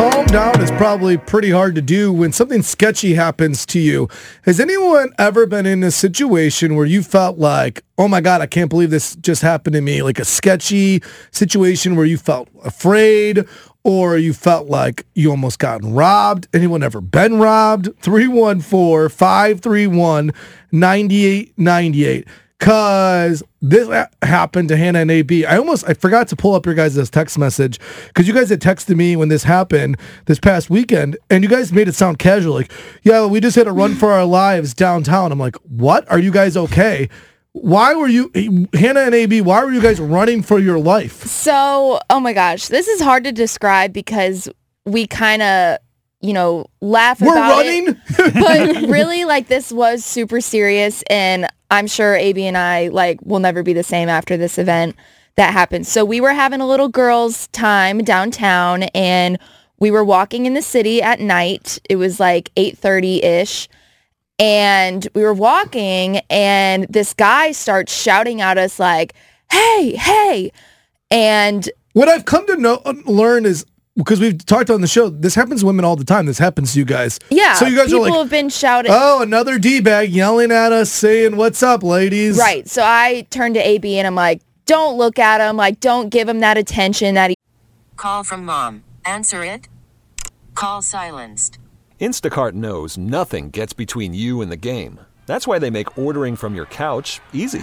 Calm down is probably pretty hard to do when something sketchy happens to you. Has anyone ever been in a situation where you felt like, oh my God, I can't believe this just happened to me? Like a sketchy situation where you felt afraid or you felt like you almost gotten robbed. Anyone ever been robbed? 314-531-9898. Cause this happened to Hannah and AB. I almost I forgot to pull up your guys' text message because you guys had texted me when this happened this past weekend, and you guys made it sound casual, like, yeah, we just had to run for our lives downtown. I'm like, what? Are you guys okay? Why were you, eh, Hannah and AB, why were you guys running for your life? So, oh my gosh, this is hard to describe because we kind of, you know, laugh We're about running? it. But really, like, this was super serious. And I'm sure AB and I, like, will never be the same after this event that happened. So we were having a little girls' time downtown and we were walking in the city at night. It was like 8.30-ish and we were walking and this guy starts shouting at us like hey hey and What I've come to know learn is because we've talked on the show, this happens to women all the time. This happens to you guys. yeah So you guys people are like, have been shouting oh, another D bag yelling at us, saying, "What's up, ladies?" right so i turned to ab and i'm like don't look at him like don't give him that attention that he Call from mom. Answer it. Call silenced. Instacart knows nothing gets between you and the game. That's why they make ordering from your couch easy.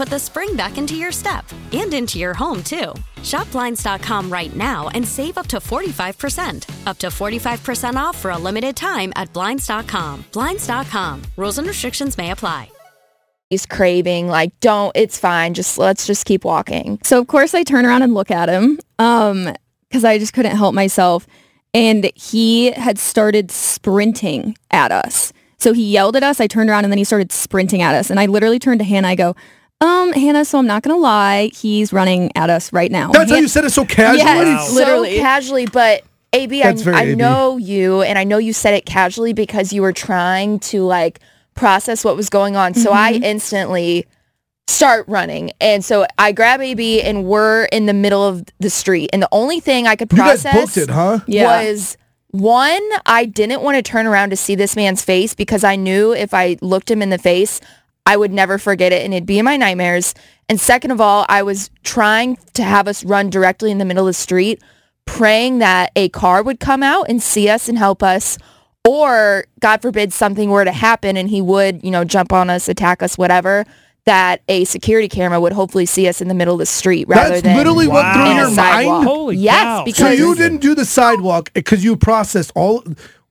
put the spring back into your step and into your home, too. Shop Blinds.com right now and save up to 45%. Up to 45% off for a limited time at Blinds.com. Blinds.com. Rules and restrictions may apply. he's craving like don't it's fine just let's just keep walking So of course I turn around and look at him um because I just couldn't help myself and he had started sprinting at us. So he yelled at us, I turned around and then he started sprinting at us and I literally turned to Hannah I go, Um, Hannah, so I'm not gonna lie, he's running at us right now. That's how you said it so casually. Yes, literally. so casually, but AB, I, very I AB. know you, and I know you said it casually because you were trying to like process what was going on. So I Mm-hmm. instantly start running, and so I grab AB, and we're in the middle of the street, and the only thing I could You guys process booked it, huh? Yeah. was one, I didn't want to turn around to see this man's face because I knew if I looked him in the face, I would never forget it and it'd be in my nightmares. And second of all, I was trying to have us run directly in the middle of the street, praying that a car would come out and see us and help us. Or God forbid something were to happen and he would, you know, jump on us, attack us, whatever, that a security camera would hopefully see us in the middle of the street rather That's than literally what through in your mind. Holy yes, cow. because So you didn't do the sidewalk because you processed all.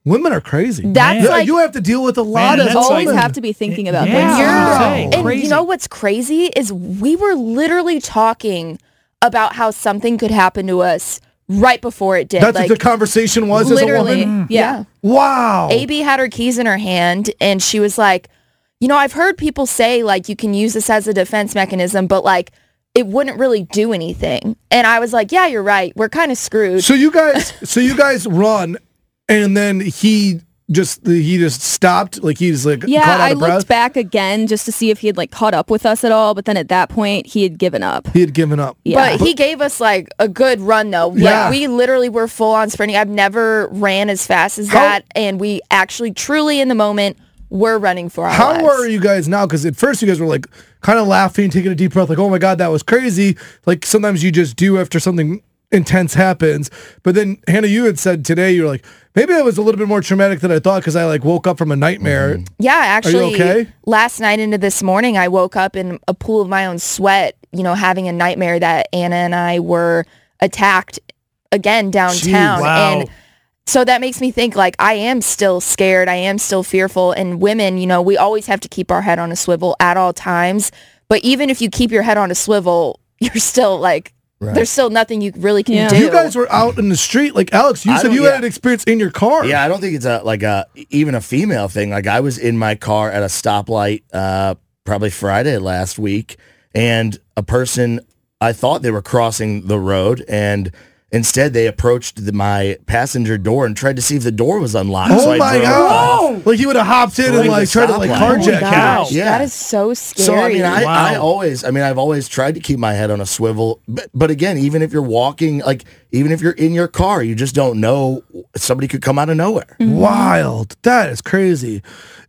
Women are crazy. That's Yeah, like- you have to deal with a lot Man, of that's You always women. have to be thinking about Yeah. things. You're- Wow. and Crazy. you know what's crazy is we were literally talking about how something could happen to us right before it did. That's like, what the conversation was literally, as a woman. yeah. Mm-hmm. Wow. AB had her keys in her hand and she was like, you know, I've heard people say like you can use this as a defense mechanism, but like it wouldn't really do anything. And I was like, yeah, you're right. We're kind of screwed. So you guys, so you guys run, and then he just he just stopped, like he's like Yeah, out I of breath. looked back again just to see if he had like caught up with us at all, but then at that point he had given up. He had given up. Yeah. But he gave us like a good run though. Like Yeah. we literally were full on sprinting. I've never ran as fast as How- that and we actually truly in the moment were running for our How lives. are you guys now? Because at first you guys were like kind of laughing, taking a deep breath, like, "Oh my god, that was crazy!" Like sometimes you just do after something intense happens. But then Hannah, you had said today you were like, maybe that was a little bit more traumatic than I thought because I like woke up from a nightmare. Mm-hmm. Yeah, actually okay? last night into this morning I woke up in a pool of my own sweat, you know, having a nightmare that Anna and I were attacked again downtown. Jeez, wow. And so that makes me think like I am still scared. I am still fearful. And women, you know, we always have to keep our head on a swivel at all times. But even if you keep your head on a swivel, you're still like, there's still nothing you really can Yeah. do. You guys were out in the street, like Alex. You I said you yeah. had an experience in your car. Yeah, I don't think it's a like a even a female thing. Like I was in my car at a stoplight uh probably Friday last week and a person I thought they were crossing the road and instead they approached the, my passenger door and tried to see if the door was unlocked. Oh so my drove god! off. Like he would have hopped in and like the tried to like stoplight. carjack Oh gosh, Yeah. that is so scary. So I mean, I, Wow. I always, I mean, I've always tried to keep my head on a swivel. But, but again, even if you're walking, like even if you're in your car, you just don't know somebody could come out of nowhere. Mm-hmm. Wild. That is crazy.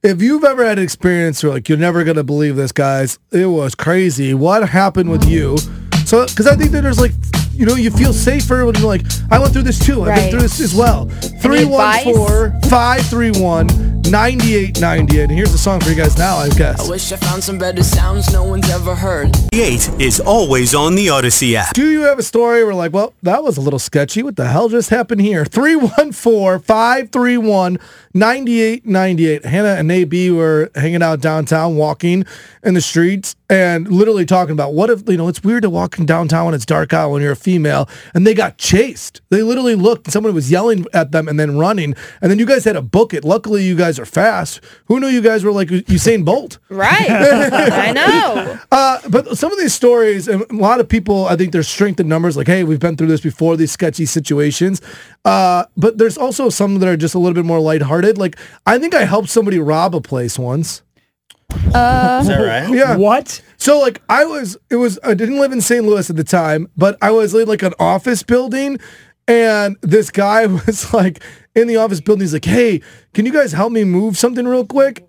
If you've ever had an experience where like you're never gonna believe this, guys, it was crazy. What happened with you? So, because I think that there's like, you know, you feel safer when you're like, I went through this too. I've been through this as well. 314 531 9898. And here's the song for you guys now, I guess. I wish I found some better sounds no one's ever heard. 8 is always on the Audacy app. Do you have a story where like, well, that was a little sketchy. What the hell just happened here? 314-531-9898. Hannah and AB were hanging out downtown, walking in the streets and literally talking about what if, you know, it's weird to walk in downtown when it's dark out when you're a female and they got chased. They literally looked and someone was yelling at them and then running. And then you guys had to book it. Luckily you guys are fast. Who knew you guys were like Usain Bolt? right. I know. Uh, but some of these stories, and a lot of people, I think there's strength in numbers. Like, hey, we've been through this before, these sketchy situations. Uh, but there's also some that are just a little bit more lighthearted. Like, I think I helped somebody rob a place once. Uh, Is that right? Yeah. What? So like I was, it was, I didn't live in St. Louis at the time, but I was in like an office building and this guy was like in the office building. He's like, hey, can you guys help me move something real quick?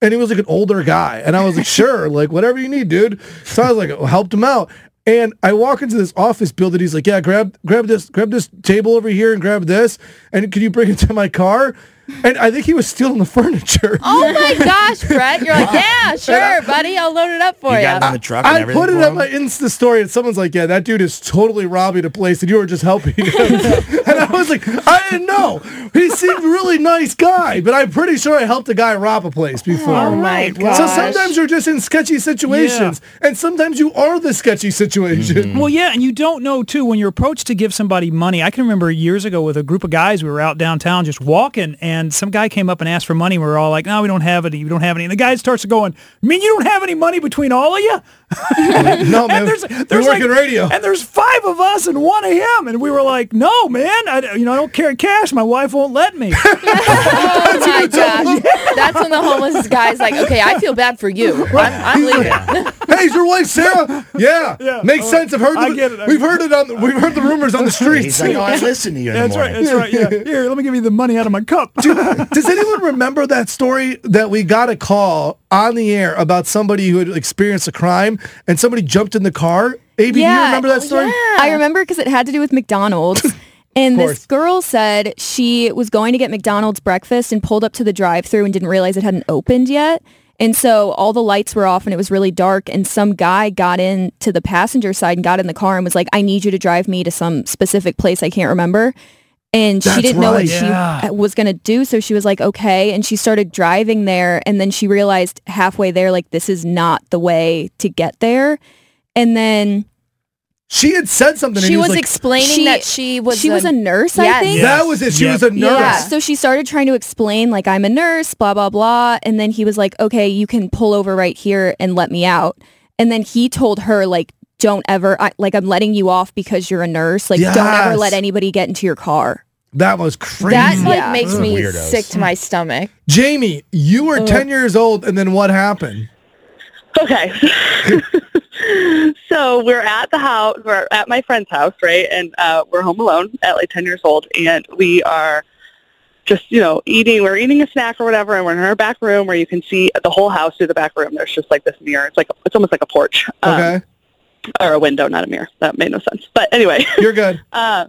And he was like an older guy. And I was like, sure, like whatever you need, dude. So I was like, helped him out. And I walk into this office building. He's like, yeah, grab, grab this, grab this table over here and grab this. And can you bring it to my car? And I think he was stealing the furniture. Oh my gosh, Brett. You're like, yeah, sure, buddy. I'll load it up for you. You got it in the truck and I put it for on him? my Insta story, and someone's like, "Yeah, that dude is totally robbing a place, and you were just helping him." and I was like, I didn't know. He seemed really nice guy, but I'm pretty sure I helped a guy rob a place before. Oh my oh So sometimes you're just in sketchy situations, and sometimes you are the sketchy situation. Mm-hmm. Well, yeah, and you don't know too when you're approached to give somebody money. I can remember years ago with a group of guys, we were out downtown just walking, and some guy came up and asked for money. We were all like, "No, we don't have any. We don't have any." And the guy starts going, "You mean you don't have any money between all of you?" no, man. there's, we there's work like, radio. and there's five of us and one of him, and we were like, "No, man, I, you know, I don't carry cash. My wife won't let me." Oh my gosh. That's when the homeless guy's like, okay, I feel bad for you. I'm, I'm leaving. hey, is your wife Sarah? Yeah, yeah. makes uh, sense. I've heard. The, I get it. We've heard it on. The, we've heard the rumors on the streets. He's like, oh, I listen to you that's the right. That's right. Yeah. Here, let me give you the money out of my cup. Does anyone remember that story that we got a call on the air about somebody who had experienced a crime and somebody jumped in the car? AB, do you remember that oh, story? I remember because it had to do with McDonald's. And this girl said she was going to get McDonald's breakfast and pulled up to the drive-through and didn't realize it hadn't opened yet. And so all the lights were off and it was really dark. And some guy got in to the passenger side and got in the car and was like, I need you to drive me to some specific place I can't remember. And That's she didn't know what right. she uh, was going to do. So she was like, okay. And she started driving there. And then she realized halfway there, like, this is not the way to get there. And then She had said something. She he was like, explaining She- that she was she was a nurse, I Yes. think. That was it. She was a nurse. Yeah. So she started trying to explain, like, I'm a nurse, blah, blah, blah. And then he was like, okay, you can pull over right here and let me out. And then he told her, like, don't ever, I, like, I'm letting you off because you're a nurse. Like, don't ever let anybody get into your car. That was crazy. That like Yeah. makes Ugh. me Weirdos. sick to my stomach. Jamie, you were 10 years old, and then what happened? Okay. so we're at the house, we're at my friend's house, right? And uh, we're home alone at like 10 years old. And we are just, you know, eating, we're eating a snack or whatever. And we're in our back room where you can see the whole house through the back room. There's just like this mirror. It's like, it's almost like a porch. Um, Okay. Or a window, not a mirror. That made no sense. But anyway. You're good. uh,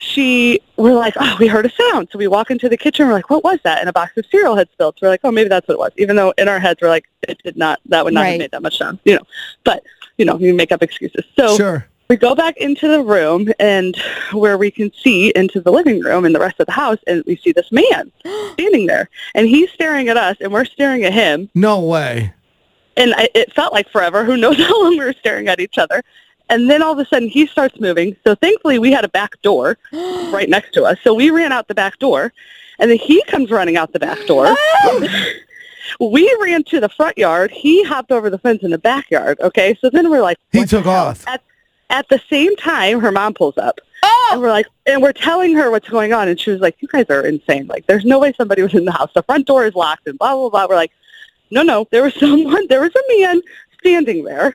she, we're like, oh, we heard a sound. So we walk into the kitchen. We're like, what was that? And a box of cereal had spilled. So we're like, oh, maybe that's what it was. Even though in our heads we're like, it did not, that would not Right. have made that much sound, you know. But, you know, you make up excuses. So Sure. we go back into the room and where we can see into the living room and the rest of the house. And we see this man standing there. And he's staring at us and we're staring at him No way. And I, it felt like forever. Who knows how long we were staring at each other? And then all of a sudden he starts moving. So thankfully we had a back door right next to us. So we ran out the back door, and then he comes running out the back door. we ran to the front yard. He hopped over the fence in the backyard. Okay, so then we're like, He took off. at, at the same time, her mom pulls up. Oh! And we're like, and we're telling her what's going on, and she was like, "You guys are insane! Like, there's no way somebody was in the house. The front door is locked, and blah blah blah." We're like, "No, no, there was someone. There was a man standing there."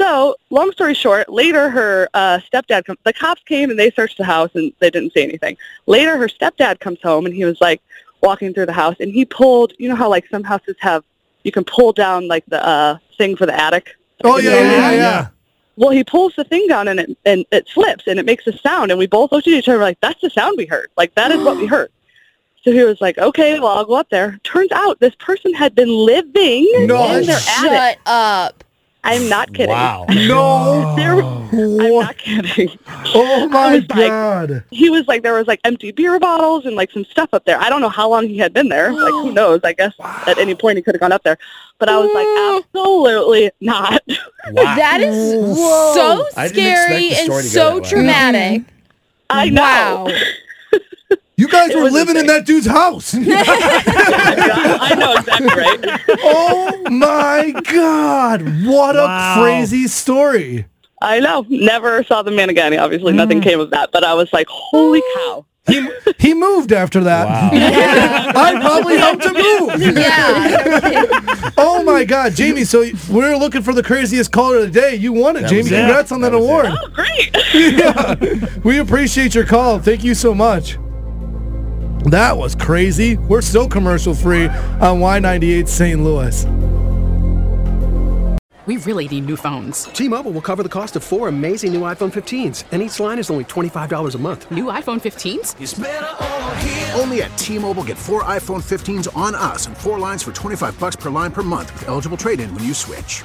So, long story short, later her uh, stepdad, com- the cops came and they searched the house and they didn't see anything. Later, her stepdad comes home and he was like walking through the house and he pulled. You know how like some houses have you can pull down like the uh, thing for the attic. Oh, yeah, yeah, yeah. yeah. Well, he pulls the thing down and it and it slips and it makes a sound and we both looked at each other like that's the sound we heard. Like that is what we heard. So he was like, "Okay, well, I'll go up there." Turns out this person had been living No. in their Shut attic. up. I'm not kidding. Wow. No. There- I'm not kidding. Oh my was like- God. He was like, there was like empty beer bottles and like some stuff up there. I don't know how long he had been there. Like, who knows? I guess at any point he could have gone up there. But I was like, absolutely not. Wow. That is Whoa. so I didn't expect scary and story to go so that way. traumatic. I know. Wow. You guys were living in that dude's house. I know exactly right. oh my God. What Wow. a crazy story. I know. Never saw the man again. Obviously, nothing mm. came of that. But I was like, holy cow. He, he moved after that. I probably helped him move. Yeah. Oh my God, Jamie! So we're looking for the craziest caller of the day. You won it, That Jamie. was it. Congrats on that, That was award. Oh, great. yeah, we appreciate your call. Thank you so much. That was crazy. We're so commercial free on Y98 St. Louis. We really need new phones. T-Mobile will cover the cost of four amazing new iPhone 15s, and each line is only $25 a month. New iPhone 15s? Only at T-Mobile get four iPhone 15s on us and four lines for 25 bucks per line per month with eligible trade-in when you switch.